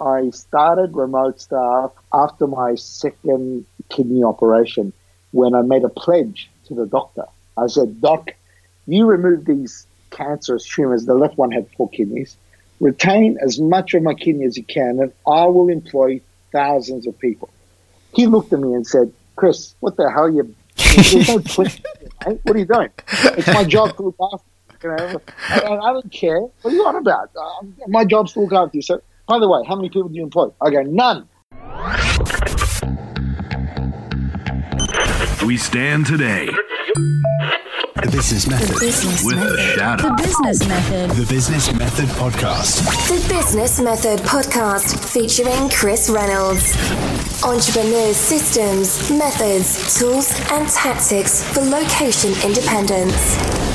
I started remote staff after my second kidney operation when I made a pledge to the doctor. I said, Doc, you remove these cancerous tumors. The left one had four kidneys. Retain as much of my kidney as you can, and I will employ thousands of people. He looked at me and said, Chris, what the hell are you? no What are you doing? It's my job to look after you. Know? I, I don't care. What are you on about? Uh, my job's to look after you. So, by the way, how many people do you employ? I go, none. We stand today. The Business Method. The Business With the Method. shadow. The Business Method. The Business Method Podcast. The Business Method Podcast featuring Chris Reynolds. Entrepreneurs' systems, methods, tools, and tactics for location independence.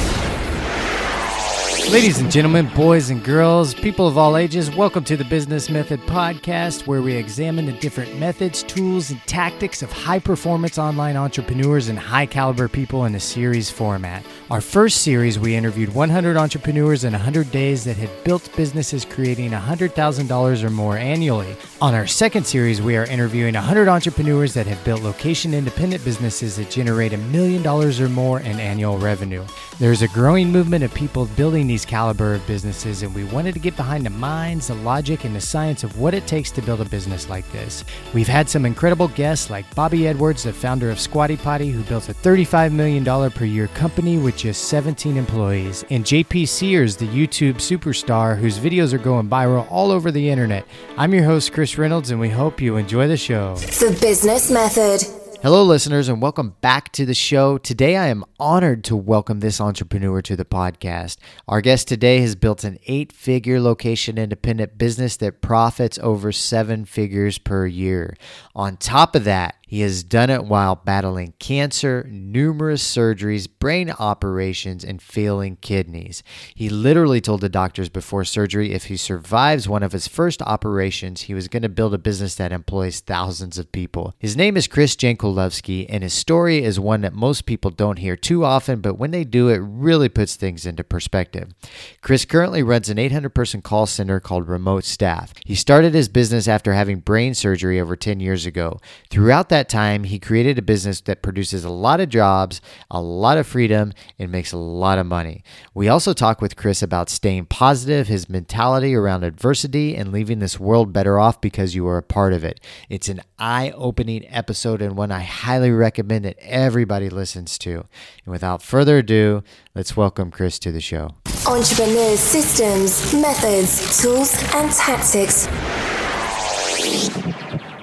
Ladies and gentlemen, boys and girls, people of all ages, welcome to the Business Method Podcast, where we examine the different methods, tools, and tactics of high performance online entrepreneurs and high caliber people in a series format. Our first series, we interviewed 100 entrepreneurs in 100 days that had built businesses creating $100,000 or more annually. On our second series, we are interviewing 100 entrepreneurs that have built location independent businesses that generate a million dollars or more in annual revenue. There's a growing movement of people building these caliber of businesses, and we wanted to get behind the minds, the logic, and the science of what it takes to build a business like this. We've had some incredible guests like Bobby Edwards, the founder of Squatty Potty, who built a $35 million per year company with just 17 employees, and JP Sears, the YouTube superstar whose videos are going viral all over the internet. I'm your host, Chris Reynolds, and we hope you enjoy the show. The Business Method. Hello, listeners, and welcome back to the show. Today, I am honored to welcome this entrepreneur to the podcast. Our guest today has built an eight figure location independent business that profits over seven figures per year. On top of that, he has done it while battling cancer, numerous surgeries, brain operations, and failing kidneys. He literally told the doctors before surgery if he survives one of his first operations, he was going to build a business that employs thousands of people. His name is Chris Jankulovski, and his story is one that most people don't hear too often, but when they do, it really puts things into perspective. Chris currently runs an 800 person call center called Remote Staff. He started his business after having brain surgery over 10 years ago. Throughout that time, he created a business that produces a lot of jobs, a lot of freedom, and makes a lot of money. We also talk with Chris about staying positive, his mentality around adversity, and leaving this world better off because you are a part of it. It's an eye opening episode and one I highly recommend that everybody listens to. And without further ado, let's welcome Chris to the show. Entrepreneurs' systems, methods, tools, and tactics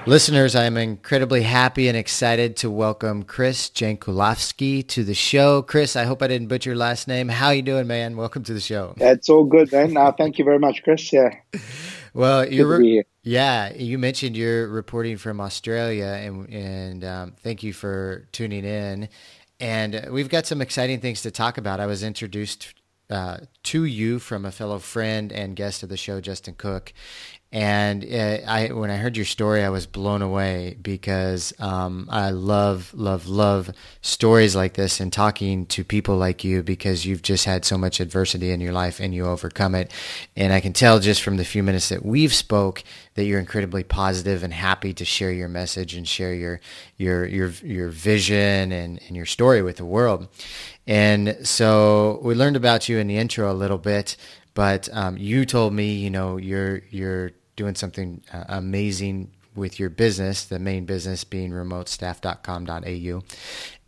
Listeners, I'm incredibly happy and excited to welcome Chris Jankulovski to the show. Chris, I hope I didn't butcher your last name. How you doing, man? Welcome to the show. That's all good, man. Uh, thank you very much, Chris. Yeah, Well, you're to yeah. You mentioned you're reporting from Australia, and and um, thank you for tuning in. And we've got some exciting things to talk about. I was introduced uh, to you from a fellow friend and guest of the show, Justin Cook. And uh, I, when I heard your story, I was blown away because um, I love, love, love stories like this and talking to people like you because you've just had so much adversity in your life and you overcome it. And I can tell just from the few minutes that we've spoke that you're incredibly positive and happy to share your message and share your your your your vision and, and your story with the world. And so we learned about you in the intro a little bit, but um, you told me, you know, you're you're doing something uh, amazing with your business, the main business being remotestaff.com.au,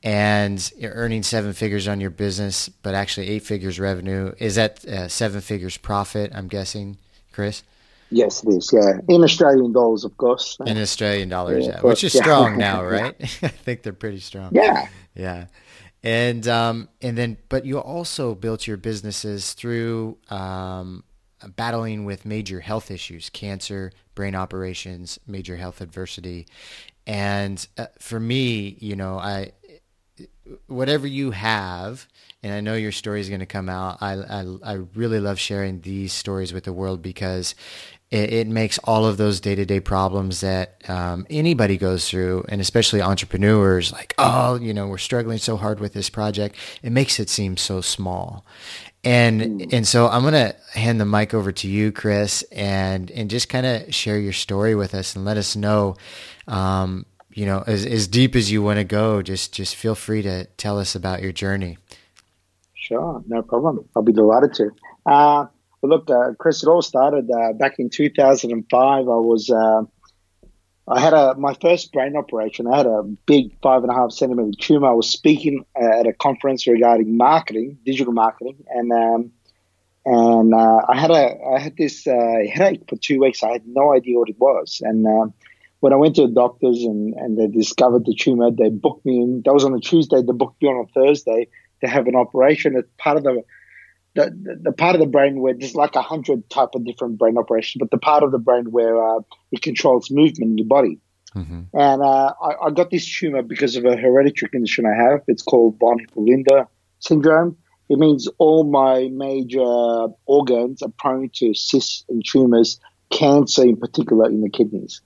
and you're earning seven figures on your business, but actually eight figures revenue. Is that uh, seven figures profit? I'm guessing, Chris. Yes, it is. Yeah, in Australian dollars, of course. In Australian dollars, Yeah, yeah, of which is yeah. strong now, right? I think they're pretty strong. Yeah, Yeah. And um, and then, but you also built your businesses through um, battling with major health issues, cancer, brain operations, major health adversity, and uh, for me, you know, I whatever you have, and I know your story is going to come out. I, I I really love sharing these stories with the world because it, it makes all of those day to day problems that um, anybody goes through, and especially entrepreneurs, like oh, you know, we're struggling so hard with this project. It makes it seem so small. And and so I'm gonna hand the mic over to you, Chris, and and just kind of share your story with us and let us know, um, you know, as as deep as you want to go. Just just feel free to tell us about your journey. Sure, no problem. I'll be delighted to. Uh, well, look, uh, Chris, it all started uh, back in 2005. I was uh, I had a my first brain operation. I had a big five and a half centimeter tumor. I was speaking at a conference regarding marketing, digital marketing, and um, and uh, I had a I had this uh, headache for two weeks. I had no idea what it was, and um, when I went to the doctors and, and they discovered the tumor, they booked me in. That was on a Tuesday. They booked me on a Thursday to have an operation. It's part of the the, the, the part of the brain where there's like a hundred type of different brain operations, but the part of the brain where uh, it controls movement in your body. Mm-hmm. And uh, I, I, got this tumor because of a hereditary condition I have. It's called von Hippel-Lindau syndrome. It means all my major organs are prone to cysts and tumors, cancer in particular in the kidneys.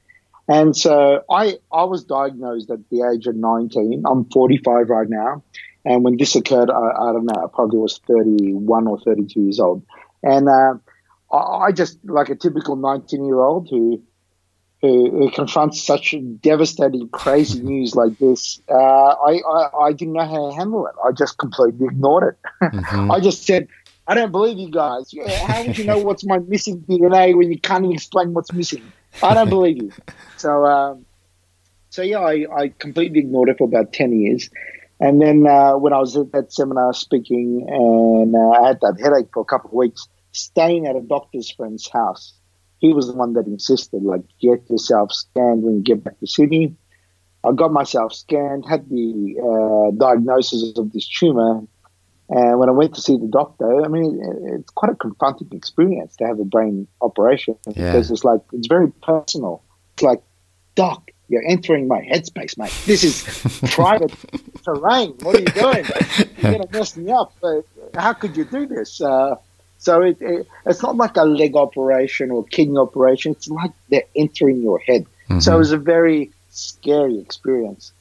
And so I, I was diagnosed at the age of 19. I'm 45 right now. And when this occurred, I, I don't know, I probably was 31 or 32 years old. And uh, I, just, like a typical 19 year old who, who, who, confronts such devastating, crazy news like this, uh, I, I, I, didn't know how to handle it. I just completely ignored it. Mm-hmm. I just said, I don't believe you guys. How would you know what's my missing DNA when you can't even explain what's missing? I don't believe you. So, um, so yeah, I, I completely ignored it for about 10 years. And then uh, when I was at that seminar speaking, and uh, I had that headache for a couple of weeks, staying at a doctor's friend's house, he was the one that insisted, like, get yourself scanned when you get back to Sydney. I got myself scanned, had the uh, diagnosis of this tumor, and when I went to see the doctor, I mean, it's quite a confronting experience to have a brain operation yeah. because it's like it's very personal. It's like, doc, you're entering my headspace, mate. This is private terrain. What are you doing? You're going to mess me up. how could you do this? Uh, so it, it, it's not like a leg operation or kidney operation. It's like they're entering your head. Mm-hmm. So it was a very scary experience.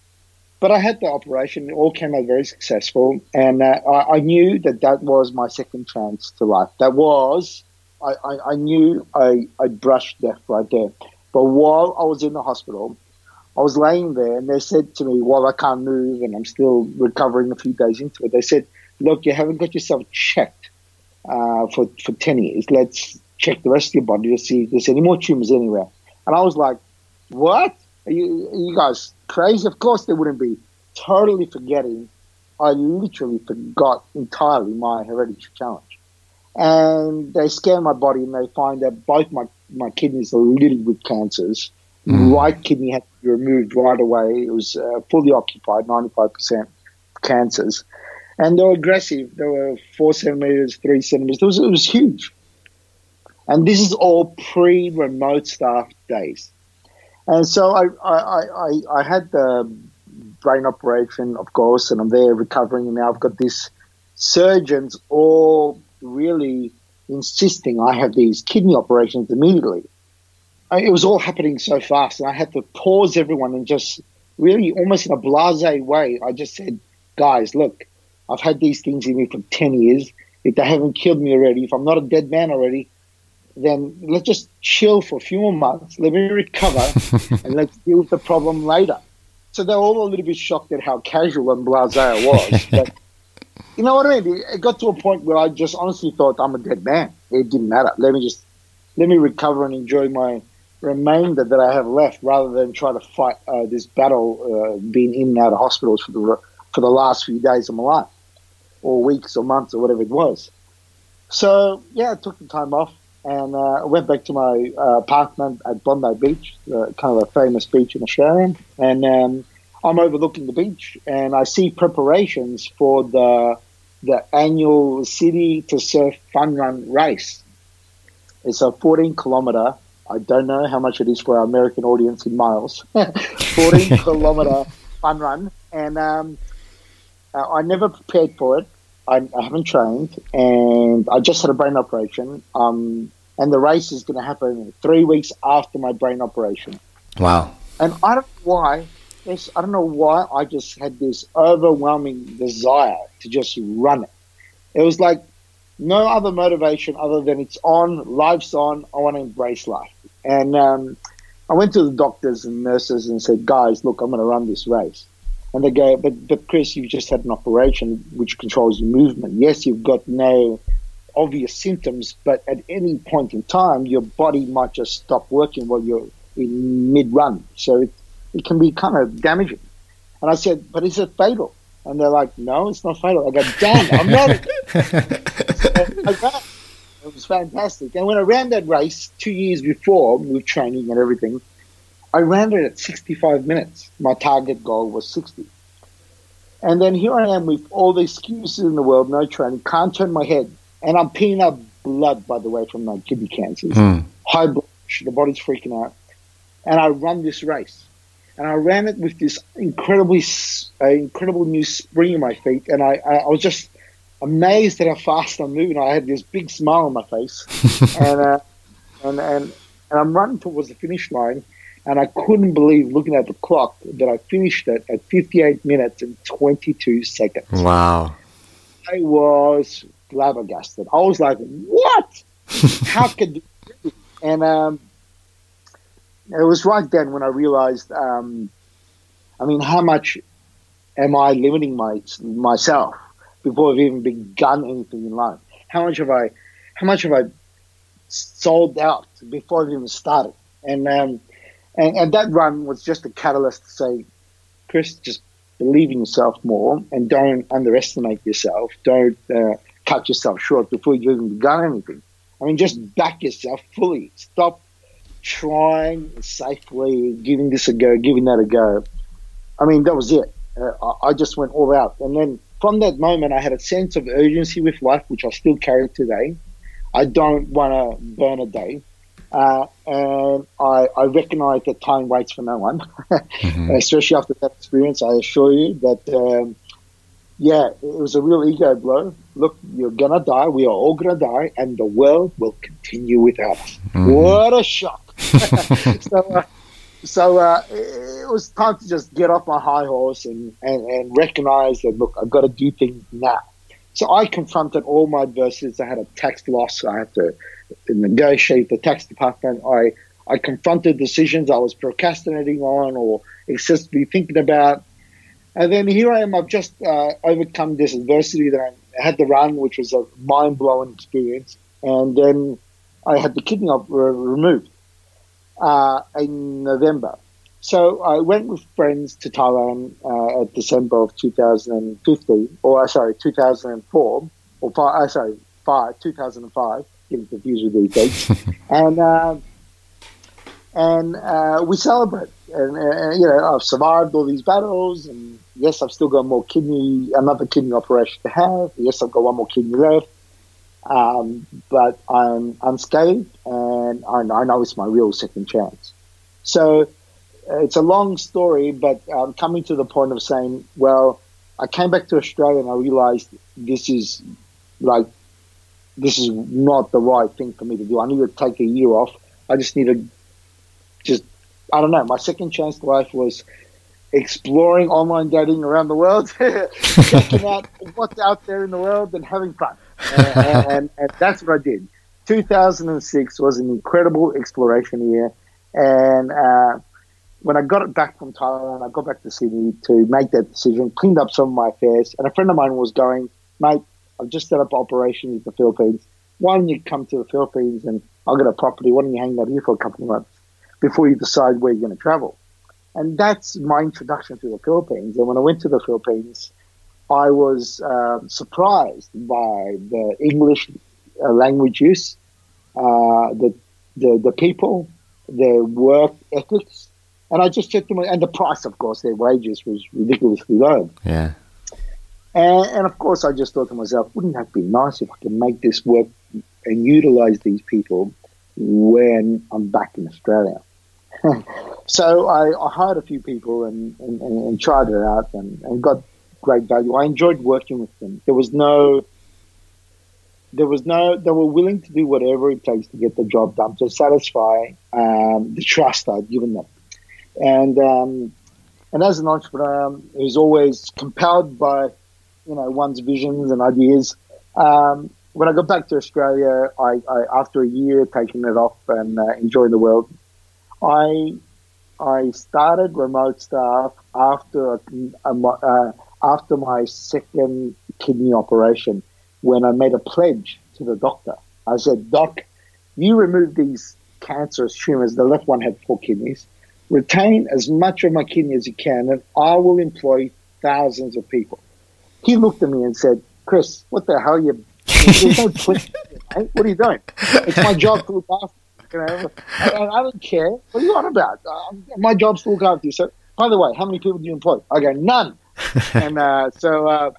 But I had the operation. It all came out very successful. And uh, I, I, knew that that was my second chance to life. That was, I, I, I knew I, I brushed death right there. But while I was in the hospital, I was laying there and they said to me, while I can't move and I'm still recovering a few days into it, they said, look, you haven't got yourself checked uh, for, for 10 years. Let's check the rest of your body to see if there's any more tumors anywhere. And I was like, what? Are you, are you guys crazy? Of course they wouldn't be. Totally forgetting. I literally forgot entirely my hereditary challenge. And they scan my body and they find that both my, my kidneys are littered with cancers Mm. Right kidney had to be removed right away. It was uh, fully occupied, 95% cancers. And they were aggressive. They were four centimeters, three centimeters. It was, it was huge. And this is all pre remote staff days. And so I, I, I, I had the brain operation, of course, and I'm there recovering. And now I've got these surgeons all really insisting I have these kidney operations immediately it was all happening so fast, and I had to pause everyone and just really, almost in a blasé way, I just said, "Guys, look, I've had these things in me for ten years. If they haven't killed me already, if I'm not a dead man already, then let's just chill for a few more months. Let me recover, and let's deal with the problem later." So they were all a little bit shocked at how casual and blasé I was, but. You know what I mean? It got to a point where I just honestly thought I'm a dead man. It didn't matter. Let me just let me recover and enjoy my remainder that I have left, rather than try to fight uh, this battle, uh, being in and out of hospitals for the for the last few days of my life, or weeks or months or whatever it was. So yeah, I took the time off and uh, went back to my uh, apartment at Bondi Beach, uh, kind of a famous beach in Australia, and um, I'm overlooking the beach, and I see preparations for the the annual City to Surf Fun Run race. It's a 14 kilometer I don't know how much it is for our American audience in miles. 14 kilometer fun run. And um, uh, I never prepared for it. I, I, haven't trained. And I just had a brain operation. Um, and the race is going to happen three weeks after my brain operation. Wow. And I don't know why. Yes, I don't know why I just had this overwhelming desire to just run it. It was like no other motivation other than it's on, life's on. I want to embrace life. And um, I went to the doctors and nurses and said, guys, look, I'm going to run this race. And they go, but, but Chris, you've just had an operation which controls your movement. Yes, you've got no obvious symptoms, but at any point in time, your body might just stop working while you're in mid run. So it, it can be kind of damaging. And I said, but is it fatal? And they're like, no, it's not fatal. I go, damn, I'm not. so I ran. It was fantastic. And when I ran that race two years before with training and everything, I ran it at 65 minutes. My target goal was 60. And then here I am with all the excuses in the world, no training, can't turn my head. And I'm peeing out blood, by the way, from my kidney cancers. Mm. High blood pressure, the body's freaking out. And I run this race. And I ran it with this incredibly, uh, incredible new spring in my feet. And I, I, I was just amazed at how fast I'm moving. I had this big smile on my face. and, uh, and, and, and I'm running towards the finish line and I couldn't believe looking at the clock that I finished it at 58 minutes and 22 seconds. Wow. I was flabbergasted. I was like, what? How could you? And um, it was right then when I realized, um, I mean, how much am I limiting my, myself before I've even begun anything in life? How much have I, how much have I sold out before I've even started? And um, and, and that run was just a catalyst to say, Chris, just believe in yourself more and don't underestimate yourself. Don't uh, cut yourself short before you've even begun anything. I mean, just back yourself fully. Stop trying safely, giving this a go, giving that a go. I mean, that was it. Uh, I just went all out. And then from that moment, I had a sense of urgency with life, which I still carry today. I don't want to burn a day. Uh, and I, I recognize that time waits for no one, mm-hmm. especially after that experience. I assure you that, um, yeah, it was a real ego blow. Look, you're gonna die. We are all gonna die, and the world will continue without us. Mm-hmm. What a shock! so, uh, so uh, it was time to just get off my high horse and, and, and recognize that look, I've got to do things now. So I confronted all my adversities. I had a tax loss. I had to negotiate the tax department. I I confronted decisions I was procrastinating on or excessively thinking about. And then here I am. I've just uh, overcome this adversity that I had to run, which was a mind blowing experience. And then I had the kidney op- removed uh, in November. So I went with friends to Thailand uh, at December of 2015, or uh, sorry, 2004, or five, uh, sorry, five, 2005 getting confused with these dates. and uh, and uh, we celebrate. And, and, you know, I've survived all these battles, and yes, I've still got more kidney, another kidney operation to have. Yes, I've got one more kidney left. Um, but I'm unscathed, and I, I know it's my real second chance. So uh, it's a long story, but I'm coming to the point of saying, well, I came back to Australia and I realized this is like this is not the right thing for me to do. I need to take a year off. I just need to just, I don't know. My second chance life was exploring online dating around the world, checking out what's out there in the world and having fun. and, and, and, that's what I did. 2006 was an incredible exploration year. And uh, when I got it back from Thailand, I got back to Sydney to make that decision, cleaned up some of my affairs. And a friend of mine was going, mate, I've just set up operations in the Philippines. Why don't you come to the Philippines and I'll get a property? Why don't you hang out here for a couple of months before you decide where you're going to travel? And that's my introduction to the Philippines. And when I went to the Philippines, I was uh, surprised by the English uh, language use, uh, the, the the people, their work ethics, and I just to them, and the price, of course, their wages was ridiculously low. Yeah. And, and, of course, I just thought to myself, wouldn't that be nice if I could make this work and utilize these people when I'm back in Australia? so I, I, hired a few people and, and, and tried it out and, and, got great value. I enjoyed working with them. There was no, there was no, they were willing to do whatever it takes to get the job done to satisfy um, the trust I'd given them. And um, and as an entrepreneur who's always compelled by you know one's visions and ideas. Um, when I got back to Australia, I, I after a year taking it off and uh, enjoying the world, I I started remote staff after a, a, uh, after my second kidney operation when I made a pledge to the doctor. I said, Doc, you remove these cancerous tumors. The left one had four kidneys. Retain as much of my kidney as you can, and I will employ thousands of people. He looked at me and said, Chris, what the hell are you? no what are you doing? It's my job to look after you. Know? I, I, don't care. What are you on about? Uh, my job's to look after you. So, by the way, how many people do you employ? I go, none. and uh, so, uh,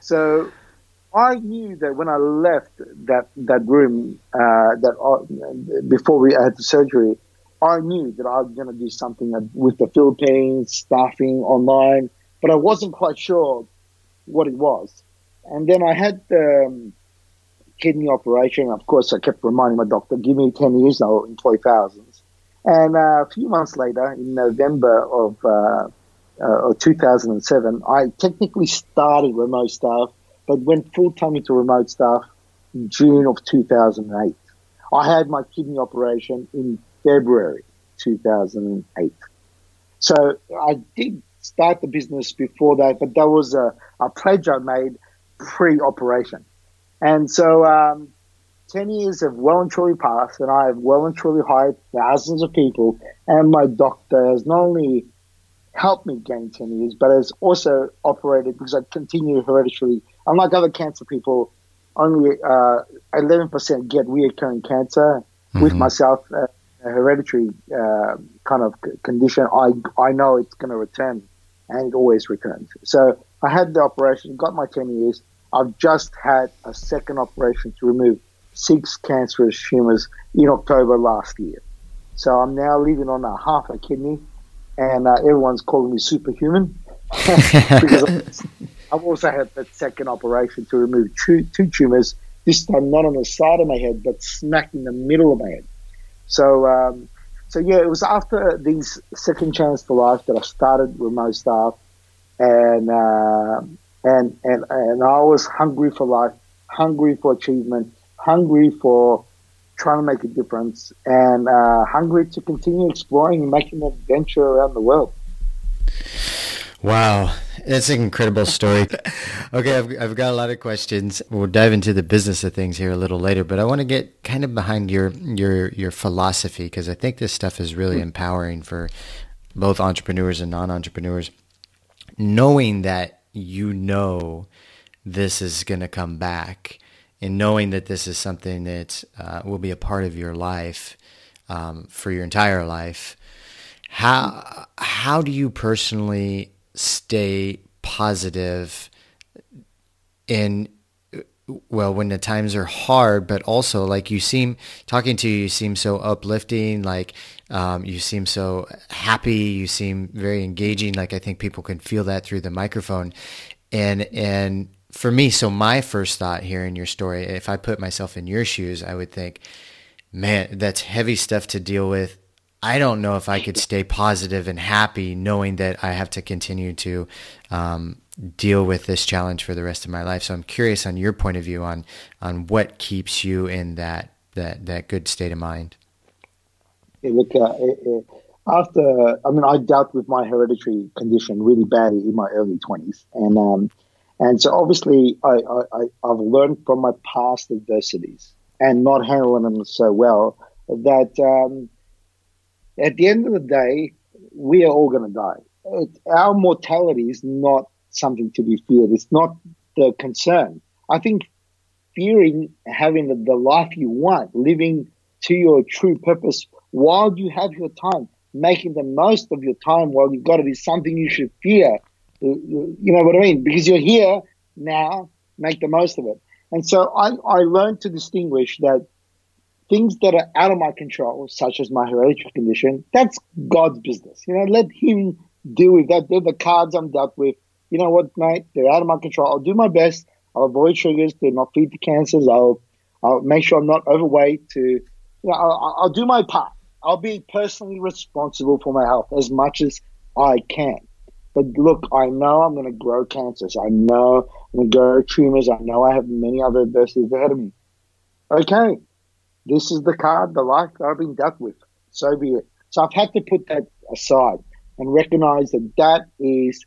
so I knew that when I left that that room, uh, that uh, before we had the surgery, I knew that I was going to do something with the Philippines, staffing online, but I wasn't quite sure what it was. And then I had the um, kidney operation. Of course, I kept reminding my doctor, "Give me ten years, I'll employ thousands. And uh, a few months later, in November of uh, uh, 2007, I technically started remote staff but went full time into remote staff in June of 2008. I had my kidney operation in February 2008. So I did start the business before that, but that was a, a pledge I made pre operation. And so um, 10 years have well and truly passed, and I have well and truly hired thousands of people. And my doctor has not only helped me gain 10 years, but has also operated because I continue hereditary unlike other cancer people, only uh, 11% get reoccurring cancer. Mm-hmm. With myself, uh, a hereditary uh, kind of condition, I, I know it's going to return and it always returns. So I had the operation, got my 10 years. I've just had a second operation to remove six cancerous tumors in October last year. So I'm now living on a half a kidney, and uh, everyone's calling me superhuman because I've also had that second operation to remove two, two tumors, this time not on the side of my head, but smack in the middle of my head. So, um, so yeah, it was after these second chance for life that I started with my staff, and uh, and and and I was hungry for life, hungry for achievement, hungry for trying to make a difference, and uh, hungry to continue exploring and making an adventure around the world. Wow, that's an incredible story. okay, I've, I've got a lot of questions. We'll dive into the business of things here a little later, but I want to get kind of behind your your your philosophy because I think this stuff is really empowering for both entrepreneurs and non-entrepreneurs. Knowing that you know this is going to come back, and knowing that this is something that uh, will be a part of your life um, for your entire life. How how do you personally stay positive in well when the times are hard but also like you seem talking to you you seem so uplifting like um, you seem so happy you seem very engaging. Like i think people can feel that through the microphone. And and for me so my first thought here in your story if i put myself in your shoes i would think man that's heavy stuff to deal with I don't know if I could stay positive and happy knowing that I have to continue to um, deal with this challenge for the rest of my life. So I'm curious on your point of view on on what keeps you in that that that good state of mind. Look, uh, after I mean, I dealt with my hereditary condition really badly in my early twenties, and um, and so obviously I, I I've learned from my past adversities and not handling them so well that. Um, at the end of the day, we are all going to die. It, our mortality is not something to be feared. It's not the concern. I think fearing having the, the life you want, living to your true purpose while you have your time, making the most of your time while you've got it is something you should fear. You know what I mean? Because you're here now, make the most of it. And so I, I learned to distinguish that things that are out of my control, such as my hereditary condition, that's God's business. You know, let Him deal with that. They're the cards I'm dealt with. You know what, mate? They're out of my control. I'll do my best. I'll avoid sugars to not feed the cancers. I'll I'll make sure I'm not overweight. To you know, I'll, I'll do my part. I'll be personally responsible for my health as much as I can. But look, I know I'm going to grow cancers. I know I'm going to grow tumors. I know I have many other adversities ahead of me. okay, this is the card, the life I've been dealt with. So be it. So I've had to put that aside and recognize that that is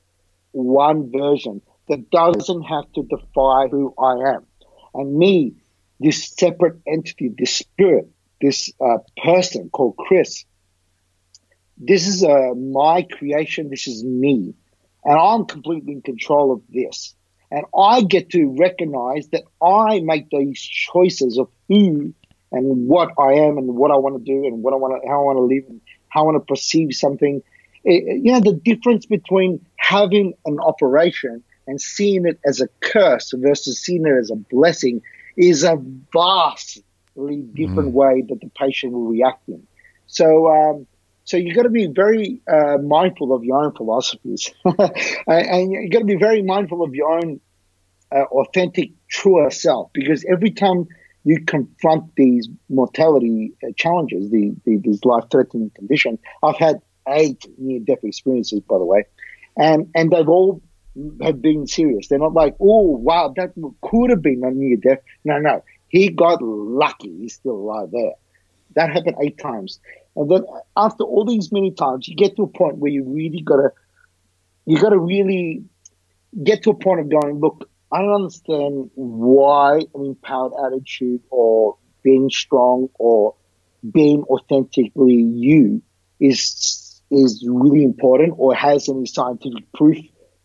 one version that doesn't have to define who I am. And me, this separate entity, this spirit, this uh, person called Chris, this is uh, my creation. This is me. And I'm completely in control of this. And I get to recognize that I make these choices of who and what I am and what I want to do and what I want to, how I want to live and how I want to perceive something. It, you know, the difference between having an operation and seeing it as a curse versus seeing it as a blessing is a vastly different mm. way that the patient will react in. So, um, so you've got to be very uh, mindful of your own philosophies, and you've got to be very mindful of your own uh, authentic, truer self. Because every time you confront these mortality uh, challenges, the, the, these life-threatening conditions, I've had eight near-death experiences, by the way, and and they've all have been serious. They're not like, oh wow, that could have been a near-death. No, no, he got lucky. He's still alive there. That happened eight times. And then after all these many times, you get to a point where you really gotta, you gotta really get to a point of going, look, I don't understand why an empowered attitude or being strong or being authentically you is is really important or has any scientific proof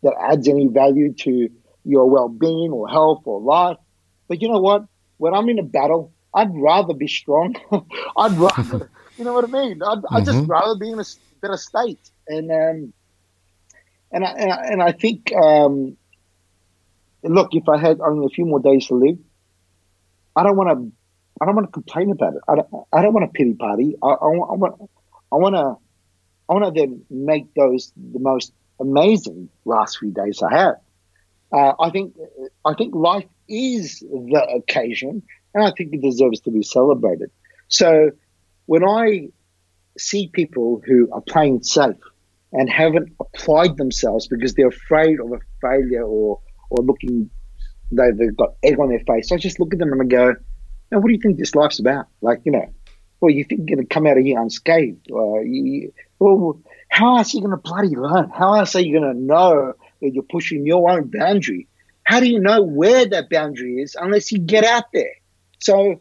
that adds any value to your well-being or health or life. But you know what? When I'm in a battle, I'd rather be strong. I'd rather you know what I mean? I'd, mm-hmm. I'd just mm-hmm. rather be in a better state. And um, and I, and I, and I think um, look, if I had only a few more days to live, I don't want to. I don't want to complain about it. I don't. I don't want a pity party. I, I, I want. I want to. I want to then make those the most amazing last few days I have. Uh, I think. I think life is the occasion, and I think it deserves to be celebrated. So when I see people who are playing safe and haven't applied themselves because they're afraid of a failure or or looking they, they've got egg on their face, I just look at them and I go, now, what do you think this life's about? Like, you know, well, you think you're going to come out of here unscathed? Uh, you, well, how else are you going to bloody learn? How else are you going to know that you're pushing your own boundary? How do you know where that boundary is unless you get out there? So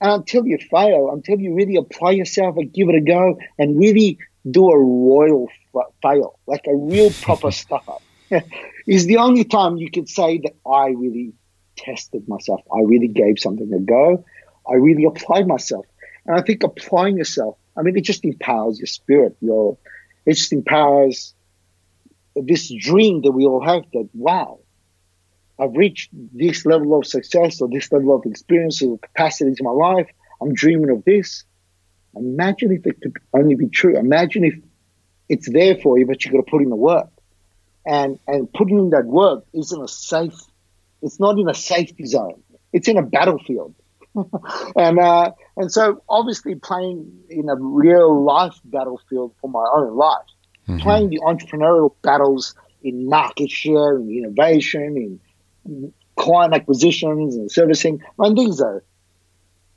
until you fail, until you really apply yourself and give it a go and really do a royal f- fail, like a real proper stuff up, is the only time you can say that I really tested myself. I really gave something a go. I really applied myself. And I think applying yourself, I mean, it just empowers your spirit. Your, it just empowers this dream that we all have that, wow, I've reached this level of success or this level of experience or capacity in my life. I'm dreaming of this. Imagine if it could only be true. Imagine if it's there for you, but you've got to put in the work. And and putting in that work isn't a safe. It's not in a safety zone. It's in a battlefield. and uh, and so obviously playing in a real life battlefield for my own life, mm-hmm. playing the entrepreneurial battles in market share, in innovation, in client acquisitions and servicing. I mean, these are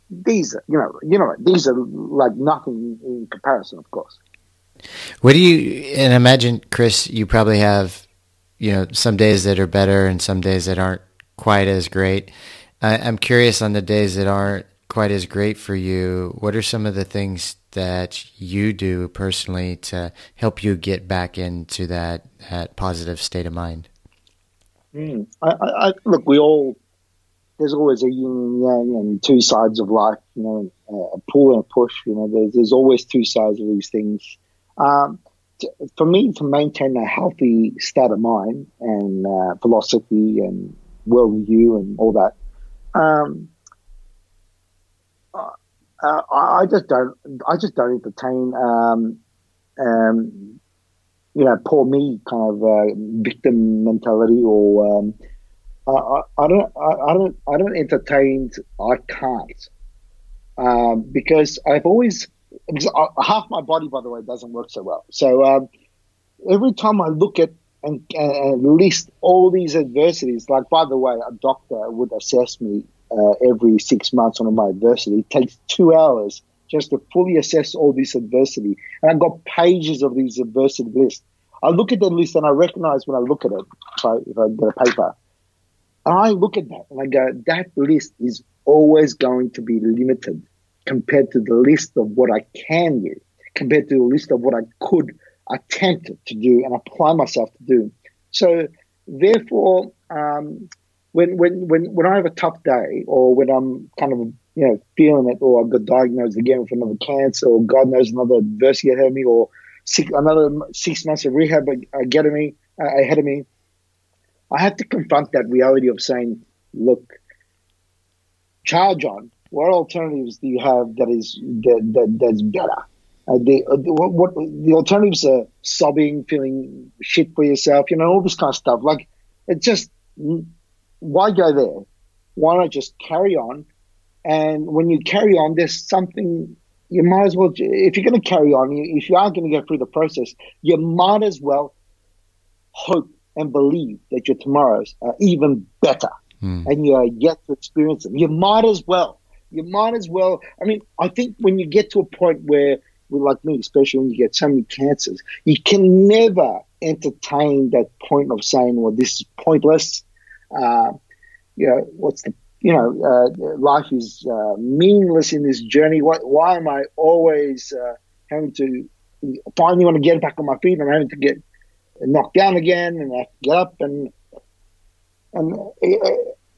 these are, you know you know these are like nothing in comparison, of course. What do you and imagine, Chris? You probably have you know some days that are better and some days that aren't quite as great. I, I'm curious on the days that aren't quite as great for you. What are some of the things that you do personally to help you get back into that that positive state of mind? Mm. I, I, look, we all there's always a yin and yang and two sides of life. You know, a pull and a push. You know, there's there's always two sides of these things. Um, to, for me, to maintain a healthy state of mind and uh, philosophy and worldview and all that, um, uh, I just don't. I just don't entertain um, um, you know, poor me kind of uh, victim mentality, or um, I, I, don't, I, I, don't, I don't entertain. I can't um, because I've always because half my body, by the way, doesn't work so well. So um, every time I look at and, and list all these adversities, like by the way, a doctor would assess me uh, every six months on my adversity. It takes two hours just to fully assess all this adversity. And I've got pages of these adversity lists. I look at the list and I recognize when I look at it, if I, if I get a paper, and I look at that and I go, that list is always going to be limited compared to the list of what I can do, compared to the list of what I could attempt to do and apply myself to do. So, therefore, um, when, when, when, when I have a tough day or when I'm kind of, you know, feeling it or I got diagnosed again with another cancer or God knows another adversity ahead of me or six, another six months of rehab ahead of me, uh, ahead of me, I have to confront that reality of saying, look, charge John, what alternatives do you have that is that, that that's better? Uh, the, uh, what, what, the alternatives are sobbing, feeling shit for yourself, you know, all this kind of stuff. Like it just why go there? Why not just carry on? And when you carry on, there's something you might as well. If you're going to carry on, if you are going to go through the process, you might as well hope and believe that your tomorrows are even better, mm. and you are yet to experience them. You might as well. You might as well. I mean, I think when you get to a point where, like me, especially when you get so many cancers, you can never entertain that point of saying, "Well, this is pointless." Uh, you know, what's the you know, uh, life is uh, meaningless in this journey. Why, why am I always uh, having to finally want to get back on my feet? I'm having to get knocked down again, and I have to get up and and uh,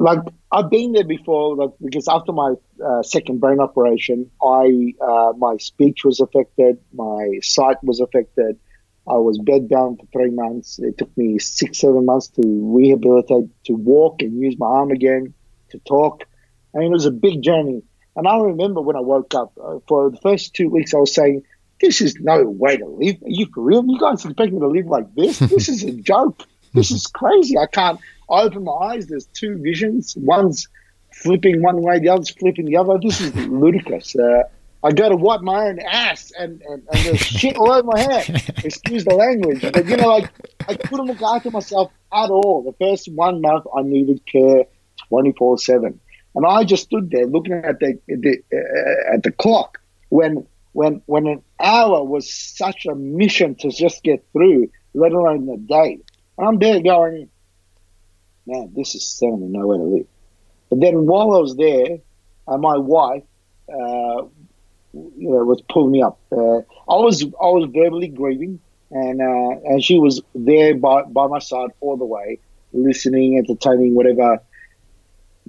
like I've been there before. Like because after my uh, second brain operation, I uh, my speech was affected, my sight was affected. I was bedbound for three months. It took me six, seven months to rehabilitate, to walk and use my arm again, to talk. I mean, it was a big journey. And I remember when I woke up, uh, for the first two weeks, I was saying, this is no way to live. Are you for real? You guys expect me to live like this? This is a joke. This is crazy. I can't I open my eyes. There's two visions. One's flipping one way, the other's flipping the other. This is ludicrous. Uh, I go to wipe my own ass and, and, and there's shit all over my head. Excuse the language. But, you know, like, I couldn't look after myself at all. The first one month, I needed care 24 7. And I just stood there looking at the, the uh, at the clock when when when an hour was such a mission to just get through, let alone a day. And I'm there going, man, this is certainly nowhere to live. But then while I was there, uh, my wife uh, you know, was pulling me up. Uh, I was I was verbally grieving, and uh, and she was there by by my side all the way, listening, entertaining, whatever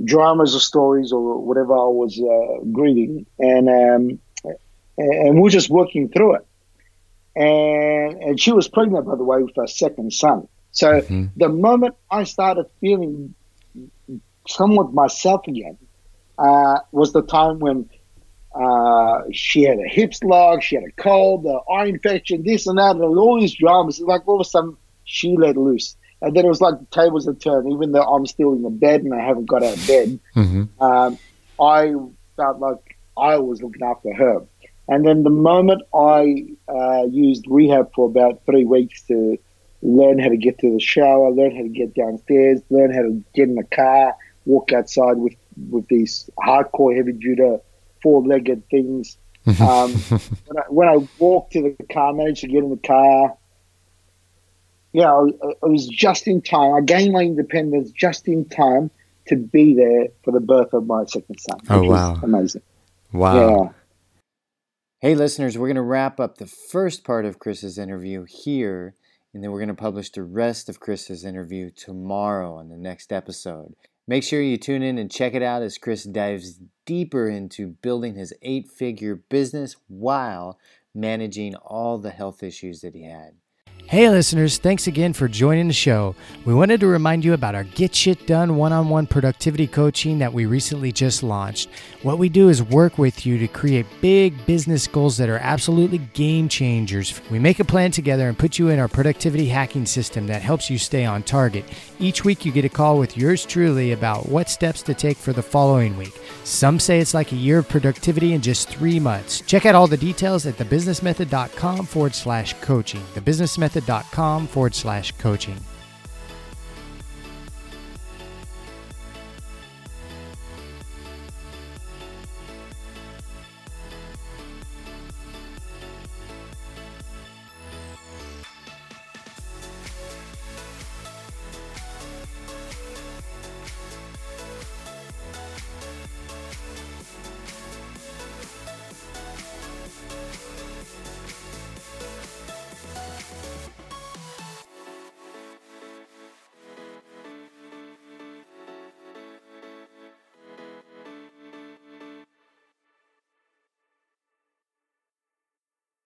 dramas or stories or whatever I was uh, grieving, and um, and we are just working through it. And and she was pregnant, by the way, with her second son. So mm-hmm. the moment I started feeling somewhat myself again uh, was the time when uh, she had a hip slug, she had a cold, the eye infection, this and that, and all these dramas. Like all of a sudden, she let loose. And then it was like the tables had turned, even though I'm still in the bed and I haven't got out of bed. Mm-hmm. Um, I felt like I was looking after her. And then the moment I uh, used rehab for about three weeks to learn how to get to the shower, learn how to get downstairs, learn how to get in the car, walk outside with, with these hardcore heavy duty four-legged things. Um, when, I, when, I, walked to the car, managed to get in the car. Yeah, I, I was just in time. I gained my independence just in time to be there for the birth of my second son. Oh wow! Amazing. Wow. Yeah. Hey, listeners, we're going to wrap up the first part of Chris's interview here, and then we're going to publish the rest of Chris's interview tomorrow on the next episode. Make sure you tune in and check it out as Chris dives deeper into building his eight figure business while managing all the health issues that he had. Hey, listeners, thanks again for joining the show. We wanted to remind you about our Get Shit Done one on one productivity coaching that we recently just launched. What we do is work with you to create big business goals that are absolutely game changers. We make a plan together and put you in our productivity hacking system that helps you stay on target. Each week, you get a call with yours truly about what steps to take for the following week. Some say it's like a year of productivity in just three months. Check out all the details at thebusinessmethod.com forward slash coaching. Thebusinessmethod.com forward slash coaching.